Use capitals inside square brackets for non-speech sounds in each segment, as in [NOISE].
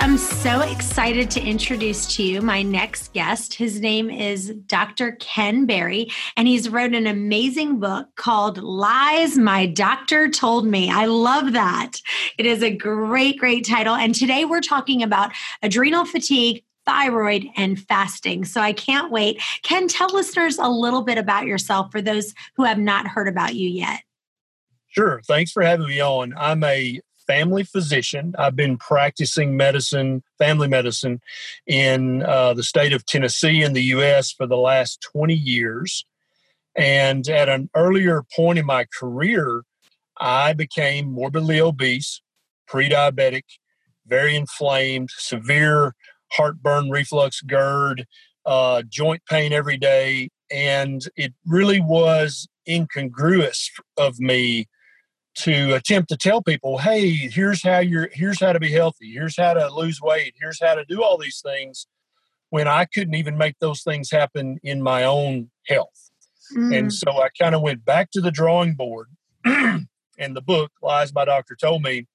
I'm so excited to introduce to you my next guest. His name is Dr. Ken Berry, and he's wrote an amazing book called Lies My Doctor Told Me. I love that. It is a great, great title. And today we're talking about adrenal fatigue, thyroid, and fasting. So I can't wait. Ken, tell listeners a little bit about yourself for those who have not heard about you yet. Sure. Thanks for having me on. I'm a family physician. I've been practicing medicine, family medicine, in uh, the state of Tennessee in the U.S. for the last 20 years. And at an earlier point in my career, I became morbidly obese, pre diabetic, very inflamed, severe heartburn, reflux, GERD, uh, joint pain every day. And it really was incongruous of me to attempt to tell people, hey, here's how you're here's how to be healthy, here's how to lose weight, here's how to do all these things when I couldn't even make those things happen in my own health. Mm. And so I kind of went back to the drawing board [CLEARS THROAT] and the book, Lies My Doctor Told Me,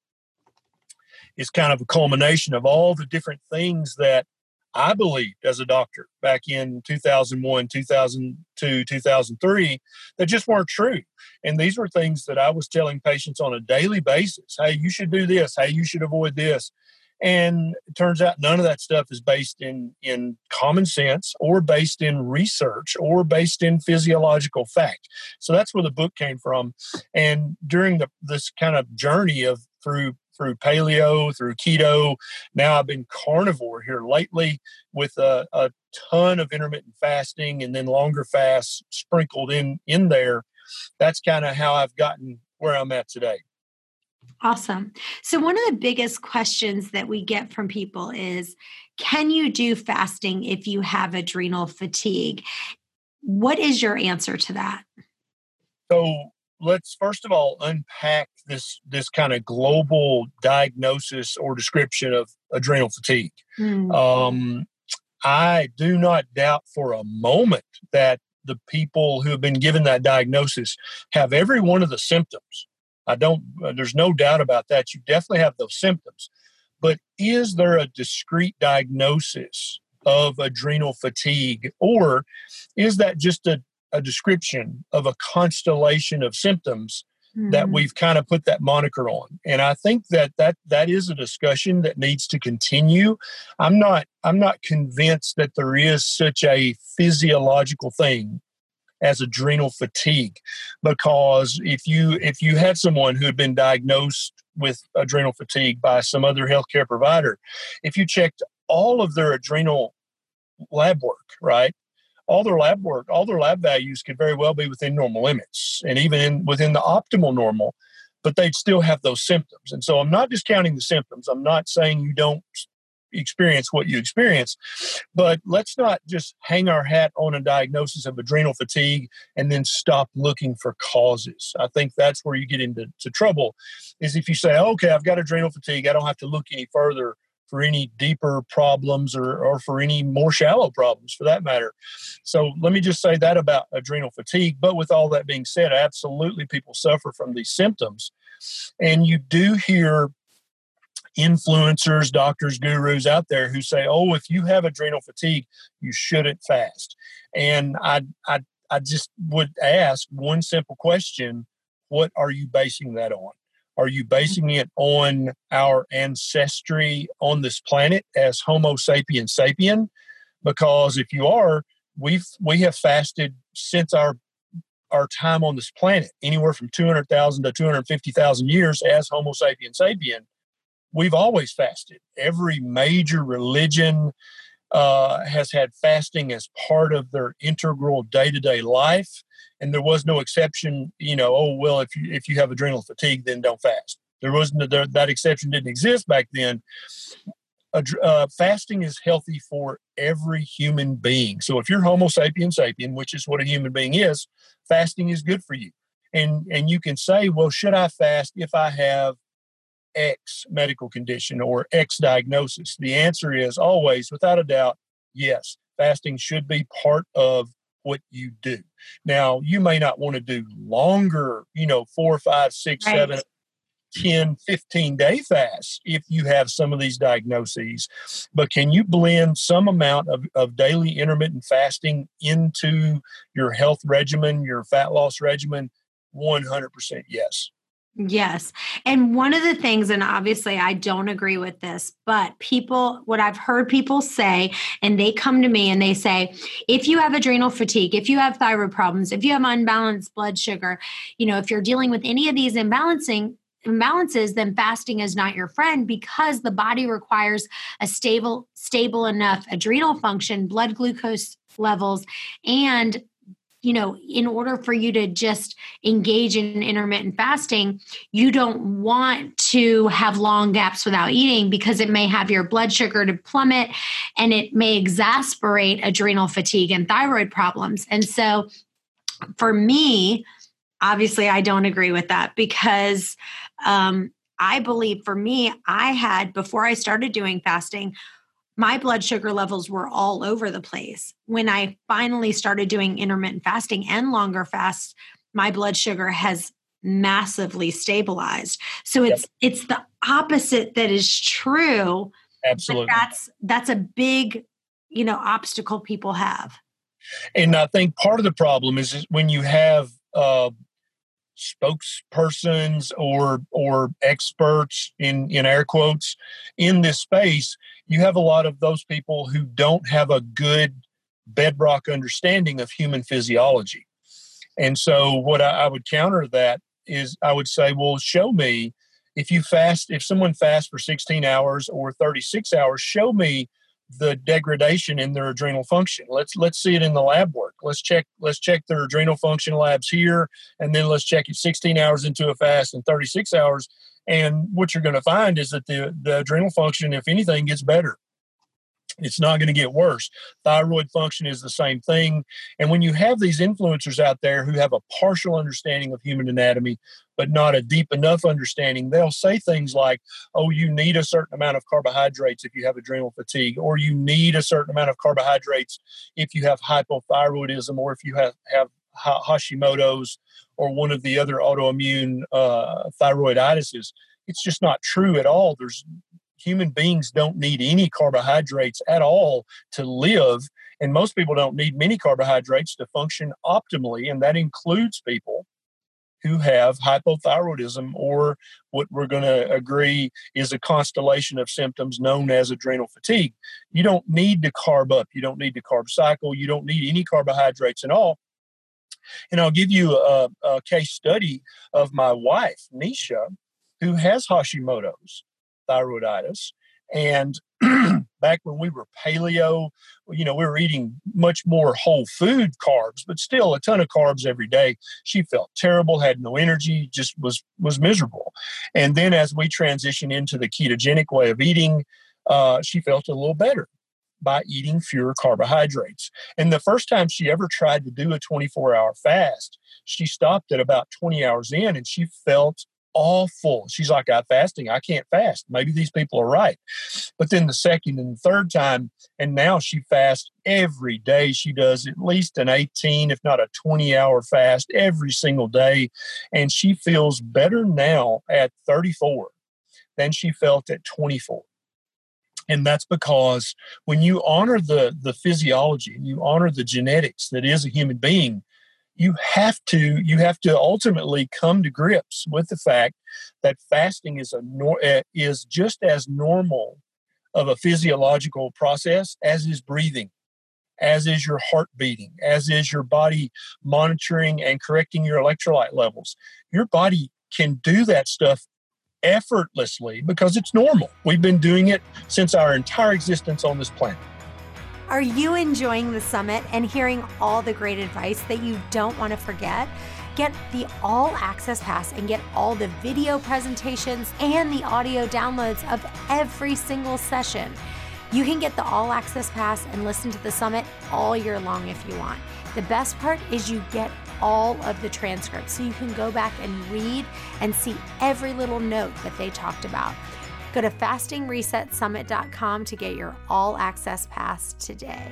is kind of a culmination of all the different things that I believed as a doctor back in 2001, 2002, 2003 that just weren't true. And these were things that I was telling patients on a daily basis. Hey, you should do this. Hey, you should avoid this. And it turns out none of that stuff is based in, in common sense or based in research or based in physiological fact. So that's where the book came from. And during the, this kind of journey of through through paleo, through keto. Now I've been carnivore here lately with a, a ton of intermittent fasting and then longer fasts sprinkled in in there. That's kind of how I've gotten where I'm at today. Awesome. So, one of the biggest questions that we get from people is Can you do fasting if you have adrenal fatigue? What is your answer to that? So, let's first of all unpack this this kind of global diagnosis or description of adrenal fatigue. Hmm. Um, I do not doubt for a moment that the people who have been given that diagnosis have every one of the symptoms. I don't, uh, there's no doubt about that. You definitely have those symptoms. But is there a discrete diagnosis of adrenal fatigue, or is that just a, a description of a constellation of symptoms that Hmm. we've kind of put that moniker on and i think that that that is a discussion that needs to continue i'm not i'm not convinced that there is such a physiological thing as adrenal fatigue because if you if you had someone who had been diagnosed with adrenal fatigue by some other healthcare provider if you checked all of their adrenal lab work right all their lab work, all their lab values could very well be within normal limits and even in, within the optimal normal, but they'd still have those symptoms. And so I'm not discounting the symptoms. I'm not saying you don't experience what you experience, but let's not just hang our hat on a diagnosis of adrenal fatigue and then stop looking for causes. I think that's where you get into to trouble is if you say, okay, I've got adrenal fatigue, I don't have to look any further for any deeper problems or, or for any more shallow problems for that matter. So let me just say that about adrenal fatigue. But with all that being said, absolutely people suffer from these symptoms. And you do hear influencers, doctors, gurus out there who say, oh, if you have adrenal fatigue, you shouldn't fast. And I, I, I just would ask one simple question what are you basing that on? Are you basing it on our ancestry on this planet as Homo sapiens sapien? Because if you are, we've we have fasted since our our time on this planet, anywhere from two hundred thousand to two hundred fifty thousand years as Homo sapiens sapien. We've always fasted. Every major religion uh, has had fasting as part of their integral day to day life and there was no exception. You know, oh well, if you if you have adrenal fatigue, then don't fast. There wasn't there, that exception didn't exist back then. Uh, fasting is healthy for every human being. So if you're Homo sapiens sapien, which is what a human being is, fasting is good for you. and and you can say well should i fast if i have x medical condition or x diagnosis the answer is always without a doubt yes fasting should be part of what you do now you may not want to do longer you know four five six right. seven 10, 15 day fast if you have some of these diagnoses. But can you blend some amount of, of daily intermittent fasting into your health regimen, your fat loss regimen? 100% yes. Yes. And one of the things, and obviously I don't agree with this, but people, what I've heard people say, and they come to me and they say, if you have adrenal fatigue, if you have thyroid problems, if you have unbalanced blood sugar, you know, if you're dealing with any of these imbalancing, imbalances, then fasting is not your friend because the body requires a stable, stable enough adrenal function, blood glucose levels, and you know, in order for you to just engage in intermittent fasting, you don't want to have long gaps without eating because it may have your blood sugar to plummet and it may exasperate adrenal fatigue and thyroid problems. And so for me, obviously, I don't agree with that because um, I believe for me, I had, before I started doing fasting, my blood sugar levels were all over the place. When I finally started doing intermittent fasting and longer fasts, my blood sugar has massively stabilized. So it's yep. it's the opposite that is true. Absolutely. that's that's a big, you know, obstacle people have. And I think part of the problem is, is when you have uh, spokespersons or or experts in in air quotes in this space you have a lot of those people who don't have a good bedrock understanding of human physiology and so what I, I would counter that is i would say well show me if you fast if someone fasts for 16 hours or 36 hours show me the degradation in their adrenal function. Let's let's see it in the lab work. Let's check let's check their adrenal function labs here, and then let's check it 16 hours into a fast and 36 hours. And what you're going to find is that the the adrenal function, if anything, gets better. It's not going to get worse. Thyroid function is the same thing. And when you have these influencers out there who have a partial understanding of human anatomy, but not a deep enough understanding, they'll say things like, oh, you need a certain amount of carbohydrates if you have adrenal fatigue, or you need a certain amount of carbohydrates if you have hypothyroidism, or if you have, have Hashimoto's or one of the other autoimmune uh, thyroiditis. It's just not true at all. There's human beings don't need any carbohydrates at all to live. And most people don't need many carbohydrates to function optimally. And that includes people who have hypothyroidism or what we're going to agree is a constellation of symptoms known as adrenal fatigue. You don't need to carb up. You don't need to carb cycle. You don't need any carbohydrates at all. And I'll give you a, a case study of my wife, Neisha, who has Hashimoto's thyroiditis. And [CLEARS THROAT] back when we were paleo, you know, we were eating much more whole food carbs, but still a ton of carbs every day. She felt terrible, had no energy, just was was miserable. And then as we transitioned into the ketogenic way of eating, uh, she felt a little better by eating fewer carbohydrates. And the first time she ever tried to do a 24 hour fast, she stopped at about 20 hours in and she felt awful. She's like, I'm fasting. I can't fast. Maybe these people are right. But then the second and third time, and now she fasts every day. She does at least an 18, if not a 20 hour fast every single day. And she feels better now at 34 than she felt at 24 and that's because when you honor the the physiology you honor the genetics that is a human being you have to you have to ultimately come to grips with the fact that fasting is a eh, is just as normal of a physiological process as is breathing as is your heart beating as is your body monitoring and correcting your electrolyte levels. Your body can do that stuff effortlessly because it's normal we've been doing it since our entire existence on this planet are you enjoying the summit and hearing all the great advice that you don't want to forget? Get the all access pass and get all the video presentations and the audio downloads of every single session. You can get the all access pass and listen to the summit all year long if you want. The best part is you get all of the transcripts so you can go back and read and see every little note that they talked about. Go to fastingresetsummit.com to get your all access pass today.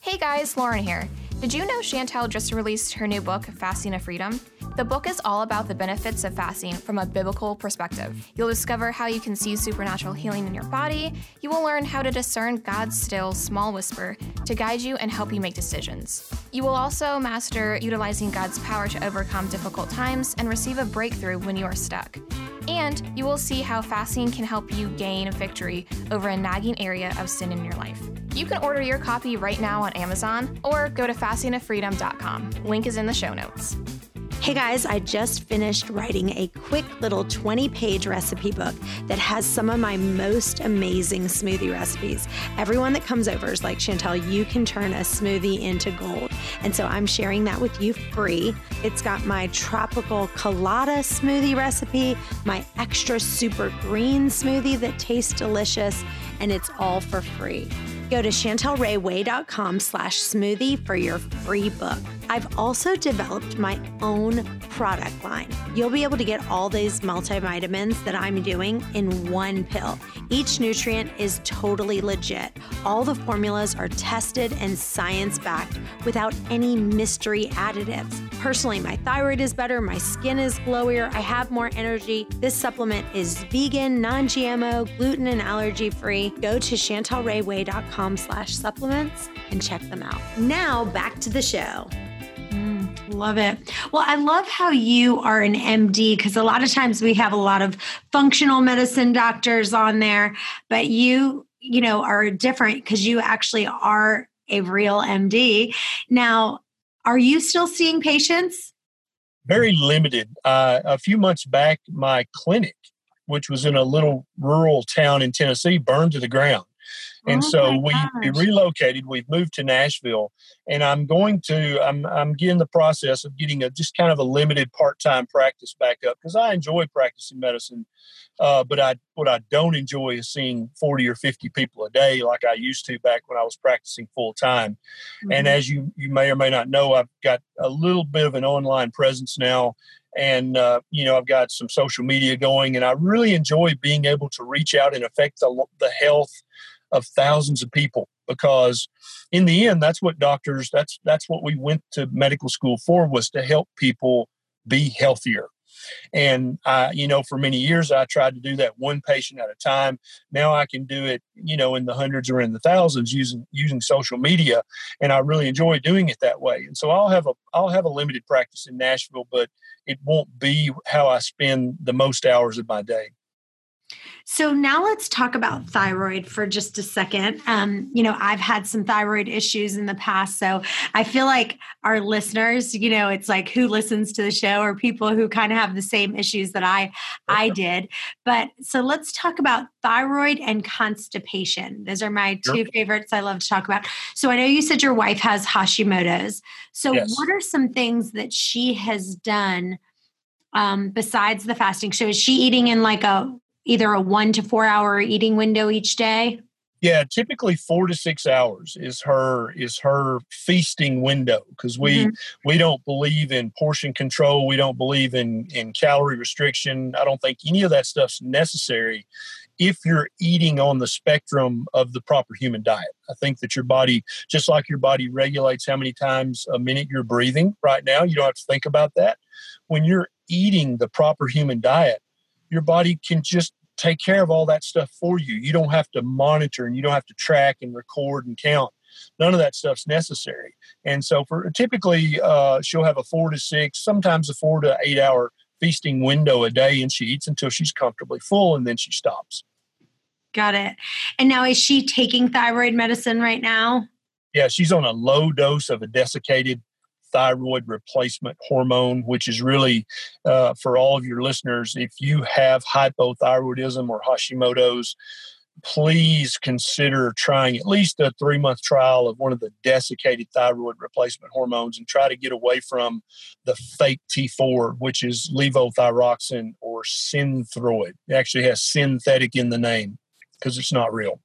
Hey guys, Lauren here. Did you know Chantel just released her new book, Fasting to Freedom? The book is all about the benefits of fasting from a biblical perspective. You'll discover how you can see supernatural healing in your body. You will learn how to discern God's still, small whisper to guide you and help you make decisions. You will also master utilizing God's power to overcome difficult times and receive a breakthrough when you are stuck. And you will see how fasting can help you gain victory over a nagging area of sin in your life. You can order your copy right now on Amazon or go to fastingtofreedom.com. Link is in the show notes. Hey guys, I just finished writing a quick little 20 page recipe book that has some of my most amazing smoothie recipes. Everyone that comes over is like, Chantel, you can turn a smoothie into gold. And so I'm sharing that with you free. It's got my tropical colada smoothie recipe, my extra super green smoothie that tastes delicious, and it's all for free. Go to chantelrayway.com slash smoothie for your free book. I've also developed my own product line. You'll be able to get all these multivitamins that I'm doing in one pill. Each nutrient is totally legit. All the formulas are tested and science backed without any mystery additives. Personally, my thyroid is better, my skin is glowier, I have more energy. This supplement is vegan, non-GMO, gluten and allergy free. Go to chantelrayway.com slash supplements and check them out. Now back to the show. Mm, love it. Well, I love how you are an MD because a lot of times we have a lot of functional medicine doctors on there, but you, you know, are different because you actually are a real MD. Now, are you still seeing patients? Very limited. Uh, a few months back, my clinic, which was in a little rural town in Tennessee, burned to the ground. And oh so we, we, relocated. We've moved to Nashville, and I'm going to. I'm I'm getting the process of getting a just kind of a limited part time practice back up because I enjoy practicing medicine, uh, but I what I don't enjoy is seeing 40 or 50 people a day like I used to back when I was practicing full time. Mm-hmm. And as you you may or may not know, I've got a little bit of an online presence now and uh, you know i've got some social media going and i really enjoy being able to reach out and affect the, the health of thousands of people because in the end that's what doctors that's that's what we went to medical school for was to help people be healthier and I, you know, for many years I tried to do that one patient at a time. Now I can do it, you know, in the hundreds or in the thousands using using social media, and I really enjoy doing it that way. And so I'll have a I'll have a limited practice in Nashville, but it won't be how I spend the most hours of my day. So now let's talk about thyroid for just a second. Um, you know, I've had some thyroid issues in the past, so I feel like our listeners, you know, it's like who listens to the show or people who kind of have the same issues that I I did. But so let's talk about thyroid and constipation. Those are my two favorites I love to talk about. So I know you said your wife has Hashimoto's. So yes. what are some things that she has done um, besides the fasting? So is she eating in like a either a one to four hour eating window each day? Yeah, typically four to six hours is her is her feasting window because we mm-hmm. we don't believe in portion control. We don't believe in in calorie restriction. I don't think any of that stuff's necessary if you're eating on the spectrum of the proper human diet. I think that your body, just like your body regulates how many times a minute you're breathing right now, you don't have to think about that. When you're eating the proper human diet, your body can just take care of all that stuff for you. You don't have to monitor and you don't have to track and record and count. None of that stuff's necessary. And so, for typically, uh, she'll have a four to six, sometimes a four to eight hour feasting window a day, and she eats until she's comfortably full, and then she stops. Got it. And now, is she taking thyroid medicine right now? Yeah, she's on a low dose of a desiccated thyroid replacement hormone, which is really uh, for all of your listeners. If you have hypothyroidism or Hashimoto's, please consider trying at least a three month trial of one of the desiccated thyroid replacement hormones and try to get away from the fake T4, which is levothyroxine or synthroid. It actually has synthetic in the name because it's not real.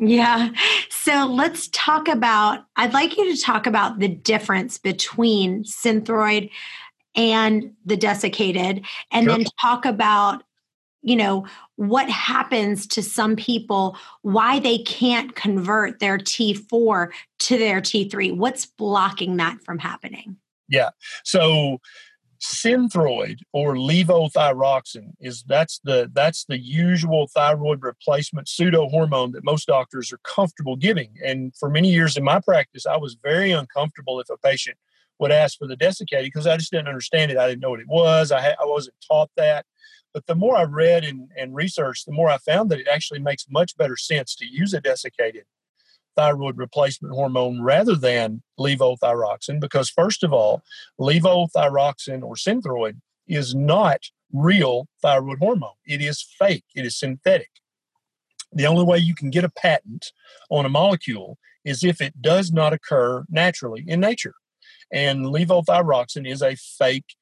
Yeah. So let's talk about, I'd like you to talk about the difference between Synthroid and the desiccated, and sure. then talk about, you know, what happens to some people, why they can't convert their T4 to their T3. What's blocking that from happening? Yeah. So Synthroid or levothyroxine is that's the that's the usual thyroid replacement pseudo hormone that most doctors are comfortable giving. And for many years in my practice, I was very uncomfortable if a patient would ask for the desiccated because I just didn't understand it. I didn't know what it was. I I wasn't taught that. But the more I read and, and researched, the more I found that it actually makes much better sense to use a desiccated thyroid replacement hormone rather than levothyroxine because, first of all, levothyroxine or Synthroid is not real thyroid hormone. It is fake, it is synthetic. The only way you can get a patent on a molecule is if it does not occur naturally in nature. And levothyroxine is a fake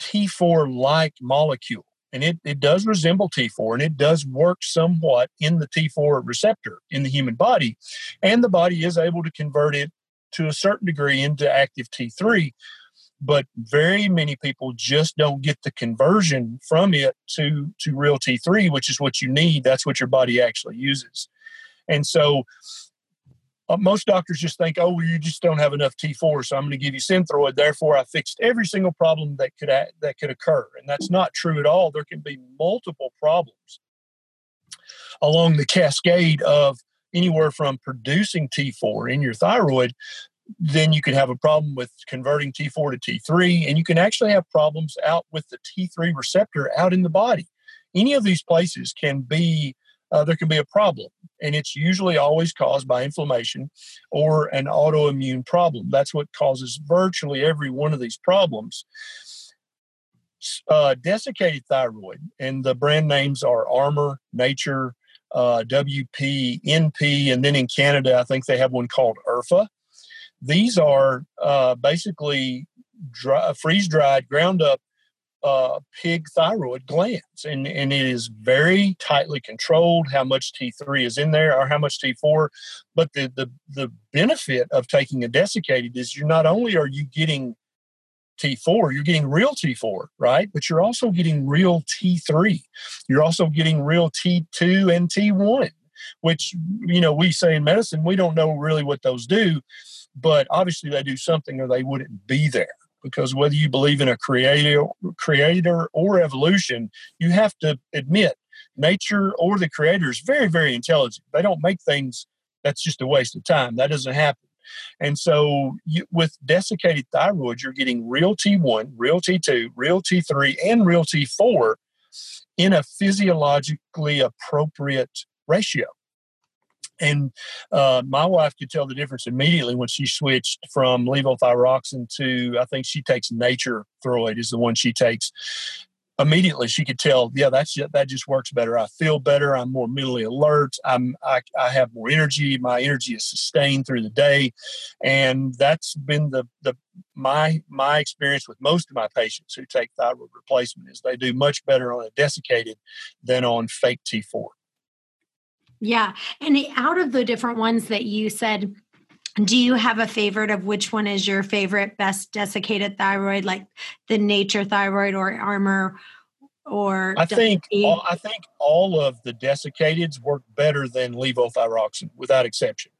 T4 like molecule and it, it does resemble T4 and it does work somewhat in the T4 receptor in the human body. And the body is able to convert it to a certain degree into active T3. But very many people just don't get the conversion from it to, to real T3, which is what you need. That's what your body actually uses. And so uh, most doctors just think, oh, well, you just don't have enough T4, so I'm going to give you Synthroid. Therefore, I fixed every single problem that could that could occur, and that's not true at all. There can be multiple problems along the cascade of anywhere from producing T4 in your thyroid. Then you can have a problem with converting T4 to T3, and you can actually have problems out with the T3 receptor out in the body. Any of these places can be uh, there can be a problem. And it's usually always caused by inflammation or an autoimmune problem. That's what causes virtually every one of these problems. Uh, desiccated thyroid, and the brand names are Armour, Nature, uh, WP, NP, and then in Canada, I think they have one called ERFA. These are uh, basically dry, freeze dried, ground up uh, pig thyroid glands, and, and it is very tightly controlled how much T3 is in there or how much T4. But the, the, the benefit of taking a desiccated is you're not only are you getting T4, you're getting real T4, right? But you're also getting real T3. You're also getting real T2 and T1, which, you know, we say in medicine, we don't know really what those do, but obviously they do something or they wouldn't be there because whether you believe in a creator, creator or evolution, you have to admit nature or the creator is very, very intelligent. They don't make things that's just a waste of time. That doesn't happen. And so, you, with desiccated thyroid, you're getting real T1, real T2, real T3, and real T4 in a physiologically appropriate ratio. And uh, my wife could tell the difference immediately when she switched from levothyroxine to, I think she takes Nature Throid is the one she takes. Immediately, she could tell, yeah, that's that just works better. I feel better. I'm more mentally alert. I'm I, I have more energy. My energy is sustained through the day, and that's been the the my my experience with most of my patients who take thyroid replacement is they do much better on a desiccated than on fake T4. Yeah. And out of the different ones that you said, do you have a favorite of which one is your favorite best desiccated thyroid, like the nature thyroid or Armour or I think all, I think all of the desiccateds work better than levothyroxine without exception.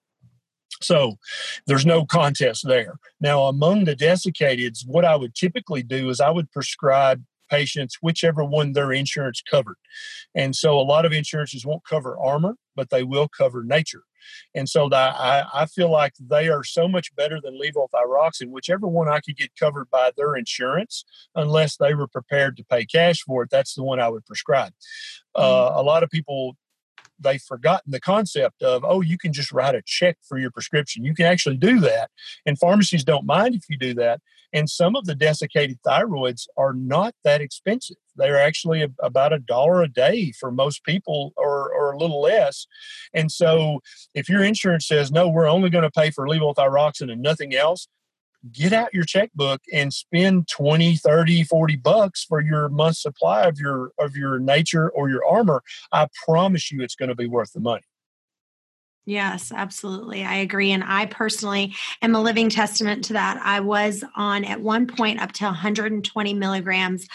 So there's no contest there. Now, among the desiccateds, what I would typically do is I would prescribe patients whichever one their insurance covered. And so a lot of insurances won't cover Armour, but they will cover nature. And so the, I, I feel like they are so much better than levothyroxine, whichever one I could get covered by their insurance, unless they were prepared to pay cash for it, that's the one I would prescribe. Mm-hmm. Uh, a lot of people they've forgotten the concept of oh you can just write a check for your prescription you can actually do that and pharmacies don't mind if you do that and some of the desiccated thyroids are not that expensive. They're actually about a dollar a day for most people or, or a little less. And so if your insurance says, no, we're only going to pay for levothyroxine and nothing else, get out your checkbook and spend 20 30 40 bucks for your month supply of your of your nature or your Armour i promise you it's going to be worth the money Yes, absolutely. I agree. And I personally am a living testament to that. I was on at one point up to 120 milligrams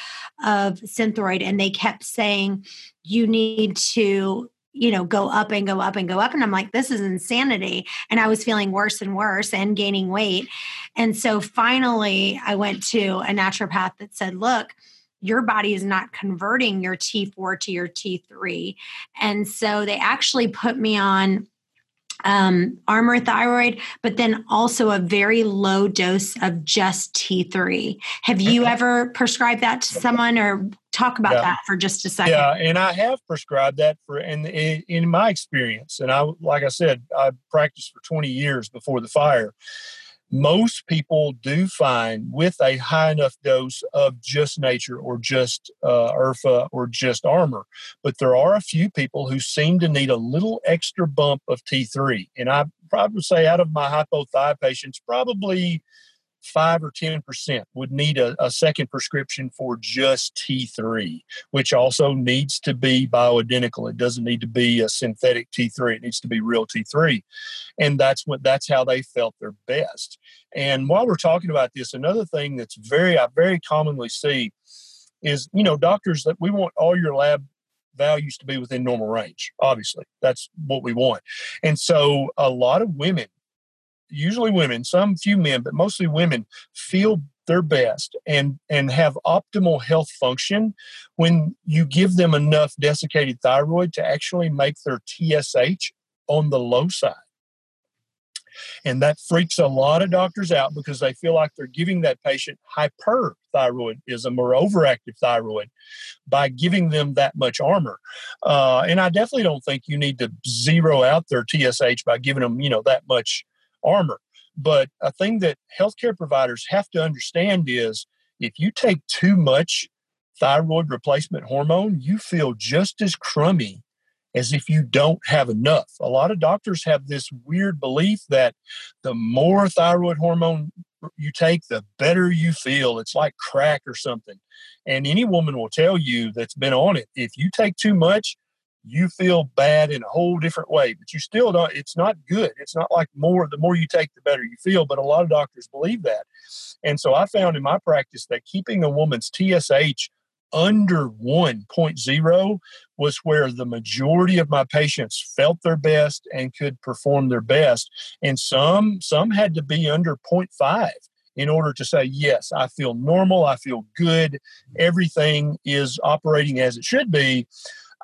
of Synthroid, and they kept saying, you need to you know go up and go up and go up and i'm like this is insanity and i was feeling worse and worse and gaining weight and so finally i went to a naturopath that said look your body is not converting your T4 to your T3. And so they actually put me on um, Armour thyroid, but then also a very low dose of just T3. Have you ever prescribed that to someone or talk about yeah. that for just a second? Yeah, and I have prescribed that for in, in, in my experience. And I, like I said, I practiced for 20 years before the fire most people do find with a high enough dose of just nature or just uh, ERFA or just Armour. But there are a few people who seem to need a little extra bump of T3. And I probably say out of my hypothyroid patients, probably five or 10% would need a, a, second prescription for just T3, which also needs to be bioidentical. It doesn't need to be a synthetic T3. It needs to be real T3. And that's what that's how they felt their best. And while we're talking about this, another thing that's very I very commonly see is, you know, doctors that we want all your lab values to be within normal range. Obviously, that's what we want. And so a lot of women usually women, some few men, but mostly women, feel their best and and have optimal health function when you give them enough desiccated thyroid to actually make their TSH on the low side. And that freaks a lot of doctors out because they feel like they're giving that patient hyperthyroidism or overactive thyroid by giving them that much Armour. Uh, and I definitely don't think you need to zero out their TSH by giving them, you know, that much Armour. But a thing that healthcare providers have to understand is if you take too much thyroid replacement hormone, you feel just as crummy as if you don't have enough. A lot of doctors have this weird belief that the more thyroid hormone you take, the better you feel. It's like crack or something. And any woman will tell you that's been on it if you take too much, you feel bad in a whole different way, but you still don't, it's not good. It's not like more, the more you take, the better you feel. But a lot of doctors believe that. And so I found in my practice that keeping a woman's TSH under 1.0 was where the majority of my patients felt their best and could perform their best and some some had to be under 0.5 in order to say yes i feel normal i feel good everything is operating as it should be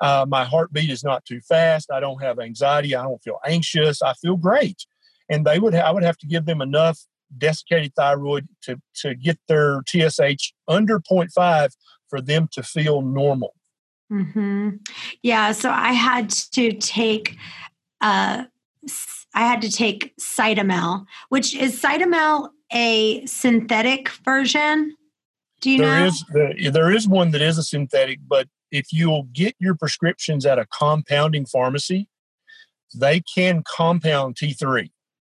uh, my heartbeat is not too fast. I don't have anxiety. I don't feel anxious. I feel great. And they would, ha- I would have to give them enough desiccated thyroid to, to get their TSH under 0.5 for them to feel normal. Mm-hmm. Yeah. So I had to take, uh, I had to take Cytomel, which is Cytomel a synthetic version? Do you there know? Is, the, there is one that is a synthetic, but if you'll get your prescriptions at a compounding pharmacy, they can compound T3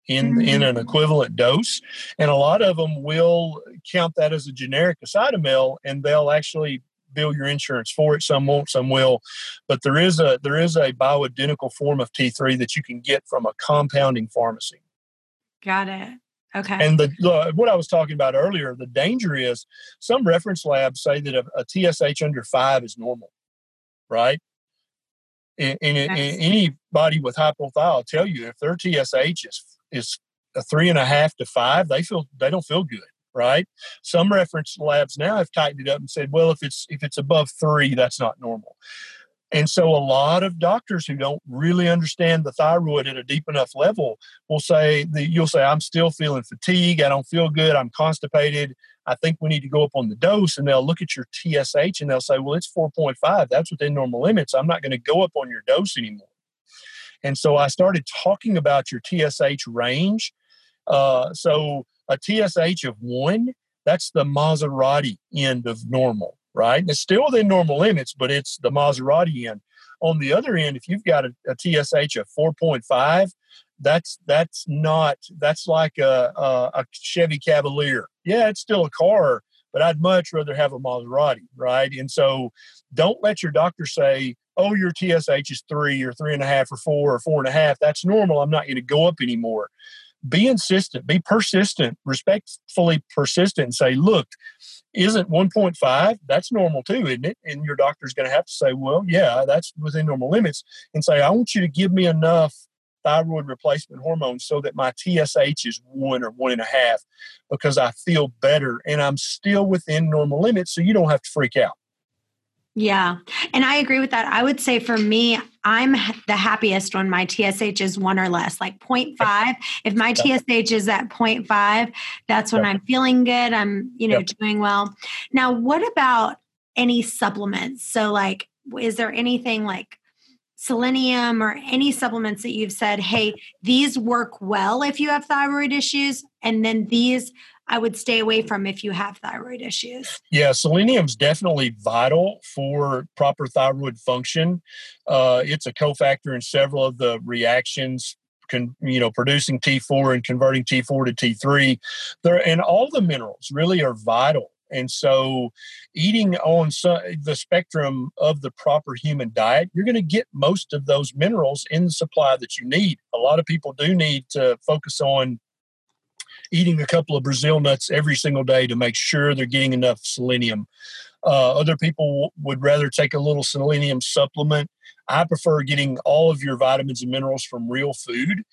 in mm-hmm. in an equivalent dose, and a lot of them will count that as a generic Cytomel, and they'll actually bill your insurance for it. Some won't, some will, but there is a there is a bioidentical form of T3 that you can get from a compounding pharmacy. Got it. Okay. And the, the, what I was talking about earlier, the danger is some reference labs say that a, a TSH under five is normal, right? And, and, and anybody with hypothyroid will tell you if their TSH is is a three and a half to five, they feel they don't feel good, right? Some reference labs now have tightened it up and said, well, if it's if it's above three, that's not normal. And so a lot of doctors who don't really understand the thyroid at a deep enough level will say you'll say, I'm still feeling fatigue, I don't feel good, I'm constipated. I think we need to go up on the dose. And they'll look at your TSH and they'll say, Well, it's 4.5. That's within normal limits. I'm not going to go up on your dose anymore. And so I started talking about your TSH range. Uh, so a TSH of one, that's the Maserati end of normal right? It's still within normal limits, but it's the Maserati end. On the other end, if you've got a, a TSH of 4.5, that's that's not that's like a, a, a Chevy Cavalier. Yeah, it's still a car, but I'd much rather have a Maserati, right? And so, don't let your doctor say oh, your TSH is three or three and a half or four or four and a half, that's normal. I'm not going to go up anymore. Be insistent, be persistent, respectfully persistent, and say, look, isn't 1.5 that's normal too isn't it? And your doctor's going to have to say well yeah that's within normal limits and say i want you to give me enough thyroid replacement hormone so that my tsh is one or one and a half because i feel better and i'm still within normal limits so you don't have to freak out yeah. And I agree with that. I would say for me, I'm the happiest when my TSH is one or less, like 0.5. If my TSH is at 0.5, that's when yep. I'm feeling good. I'm, you know, yep. doing well. Now, what about any supplements? So, like, is there anything like selenium or any supplements that you've said, hey, these work well if you have thyroid issues, and then these I would stay away from if you have thyroid issues. Yeah, selenium is definitely vital for proper thyroid function. Uh, it's a cofactor in several of the reactions Con, you know producing T4 and converting T4 to T3 there and all the minerals really are vital and so eating on the spectrum of the proper human diet you're going to get most of those minerals in the supply that you need a lot of people do need to focus on eating a couple of Brazil nuts every single day to make sure they're getting enough selenium. Uh, other people would rather take a little selenium supplement. I prefer getting all of your vitamins and minerals from real food.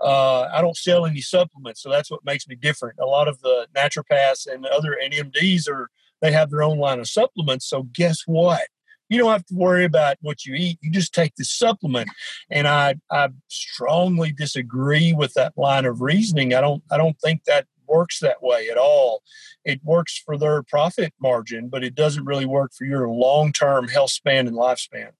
Uh, I don't sell any supplements, so that's what makes me different. A lot of the naturopaths and other NMDs are they have their own line of supplements. So guess what? You don't have to worry about what you eat. You just take the supplement. And I I strongly disagree with that line of reasoning. I don't I don't think that works that way at all. It works for their profit margin, but it doesn't really work for your long term health span and lifespan.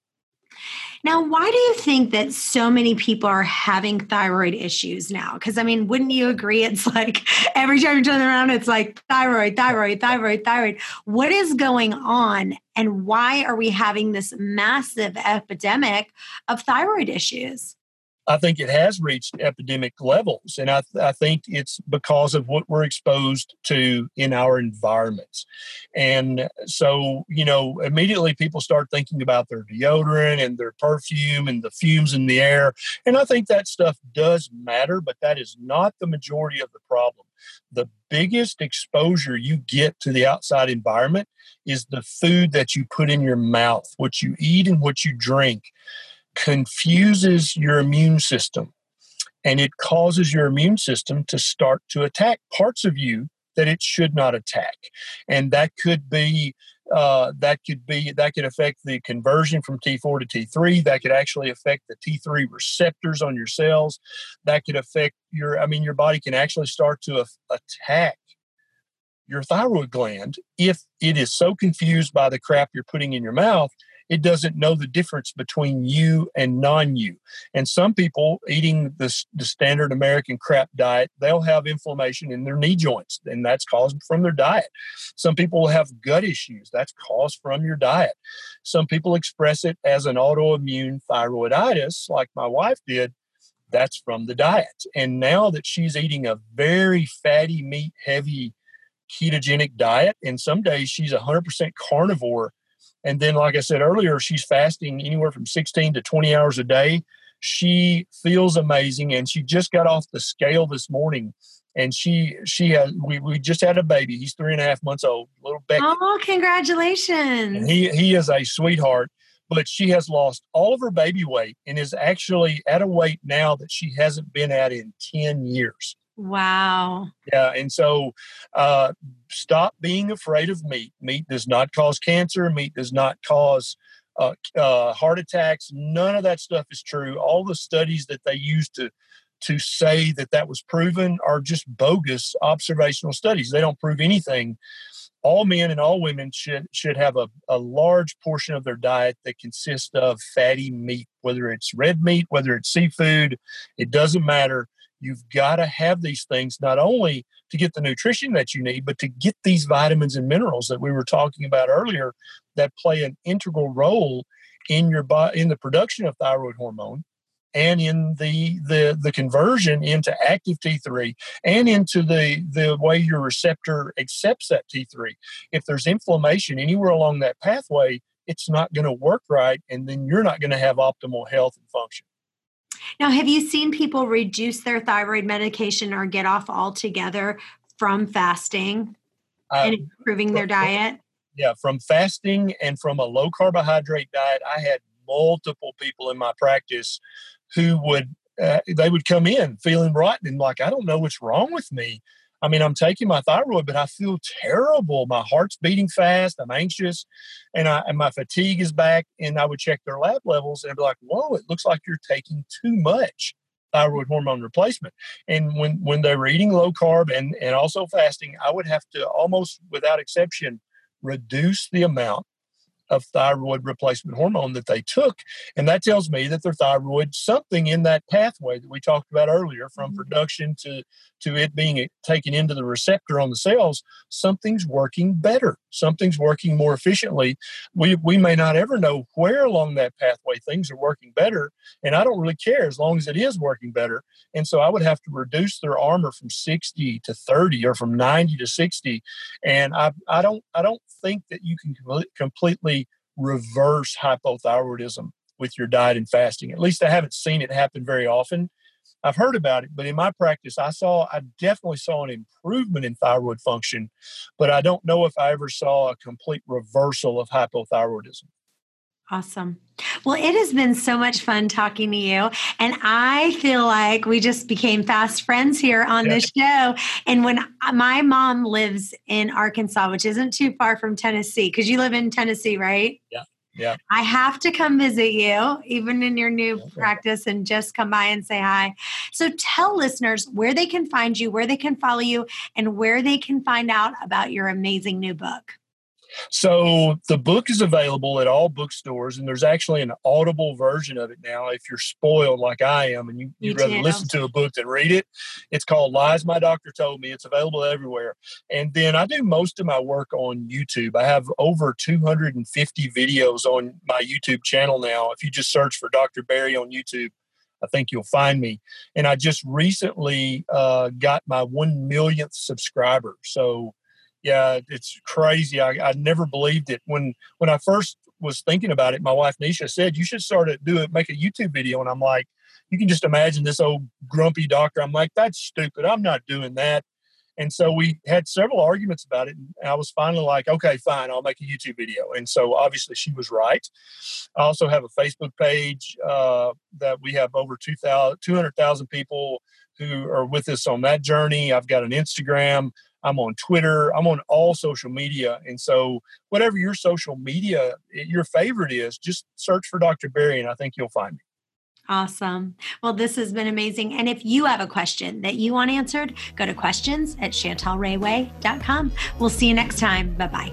Now, why do you think that so many people are having thyroid issues now? Because, I mean, wouldn't you agree? It's like every time you turn around, it's like thyroid, thyroid, thyroid, thyroid. What is going on? And why are we having this massive epidemic of thyroid issues? I think it has reached epidemic levels. And I, th- I think it's because of what we're exposed to in our environments. And so, you know, immediately people start thinking about their deodorant and their perfume and the fumes in the air. And I think that stuff does matter, but that is not the majority of the problem. The biggest exposure you get to the outside environment is the food that you put in your mouth, what you eat and what you drink confuses your immune system and it causes your immune system to start to attack parts of you that it should not attack and that could be uh, that could be that could affect the conversion from T4 to T3. That could actually affect the T3 receptors on your cells. That could affect your. I mean, your body can actually start to attack your thyroid gland if it is so confused by the crap you're putting in your mouth it doesn't know the difference between you and non you. And some people eating the, the standard American crap diet, they'll have inflammation in their knee joints, and that's caused from their diet. Some people have gut issues, that's caused from your diet. Some people express it as an autoimmune thyroiditis, like my wife did. That's from the diet. And now that she's eating a very fatty, meat heavy ketogenic diet, and some days she's 100% carnivore and then, like I said earlier, she's fasting anywhere from 16 to 20 hours a day. She feels amazing, and she just got off the scale this morning. And she she has we, we just had a baby. He's three and a half months old, little Becky. Oh, congratulations! And he he is a sweetheart. But she has lost all of her baby weight and is actually at a weight now that she hasn't been at in 10 years. Wow. Yeah. And so uh, stop being afraid of meat. Meat does not cause cancer, meat does not cause uh, uh, heart attacks. None of that stuff is true. All the studies that they use to to say that that was proven are just bogus observational studies. They don't prove anything. All men and all women should should have a, a large portion of their diet that consists of fatty meat, whether it's red meat, whether it's seafood, it doesn't matter You've got to have these things not only to get the nutrition that you need, but to get these vitamins and minerals that we were talking about earlier that play an integral role in your body in the production of thyroid hormone and in the the the conversion into active T3 and into the the way your receptor accepts that T3. If there's inflammation anywhere along that pathway, it's not going to work right. And then you're not going to have optimal health and function. Now, have you seen people reduce their thyroid medication or get off altogether from fasting and um, improving their diet? Yeah, from fasting and from a low carbohydrate diet, I had multiple people in my practice who would uh, they would come in feeling rotten and like I don't know what's wrong with me. I mean, I'm taking my thyroid, but I feel terrible. My heart's beating fast. I'm anxious, and I and my fatigue is back. And I would check their lab levels, and I'd be like, "Whoa, it looks like you're taking too much thyroid hormone replacement." And when when they were eating low carb and and also fasting, I would have to almost without exception reduce the amount of thyroid replacement hormone that they took. And that tells me that their thyroid, something in that pathway that we talked about earlier, from mm-hmm. production to, to it being taken into the receptor on the cells, something's working better. Something's working more efficiently. We, we may not ever know where along that pathway things are working better. And I don't really care as long as it is working better. And so I would have to reduce their Armour from 60 to 30 or from 90 to 60. And I, I don't I don't think that you can completely reverse hypothyroidism with your diet and fasting. At least I haven't seen it happen very often. I've heard about it, but in my practice, I saw, I definitely saw an improvement in thyroid function, but I don't know if I ever saw a complete reversal of hypothyroidism. Awesome. Well, it has been so much fun talking to you. And I feel like we just became fast friends here on yeah. this show. And when uh, my mom lives in Arkansas, which isn't too far from Tennessee, because you live in Tennessee, right? Yeah. Yeah. I have to come visit you, even in your new okay. practice, and just come by and say hi. So tell listeners where they can find you, where they can follow you, and where they can find out about your amazing new book. So the book is available at all bookstores, and there's actually an audible version of it now. If you're spoiled like I am, and you, would rather listen to a book than read it, it's called "Lies My Doctor Told Me." It's available everywhere. And then I do most of my work on YouTube. I have over 250 videos on my YouTube channel now. If you just search for Dr. Berry on YouTube, I think you'll find me. And I just recently uh, got my one millionth subscriber. So yeah, it's crazy. I, I never believed it when when I first was thinking about it. My wife Neisha said you should start to do it, make a YouTube video, and I'm like, you can just imagine this old grumpy doctor. I'm like, that's stupid. I'm not doing that. And so we had several arguments about it. And I was finally like, okay, fine, I'll make a YouTube video. And so obviously she was right. I also have a Facebook page uh, that we have over 200,000 people who are with us on that journey. I've got an Instagram. I'm on Twitter. I'm on all social media. And so, whatever your social media, eh, your favorite is, just search for Dr. Berry and I think you'll find me. Awesome. Well, this has been amazing. And if you have a question that you want answered, go to questions at chantelrayway.com. We'll see you next time. Bye bye.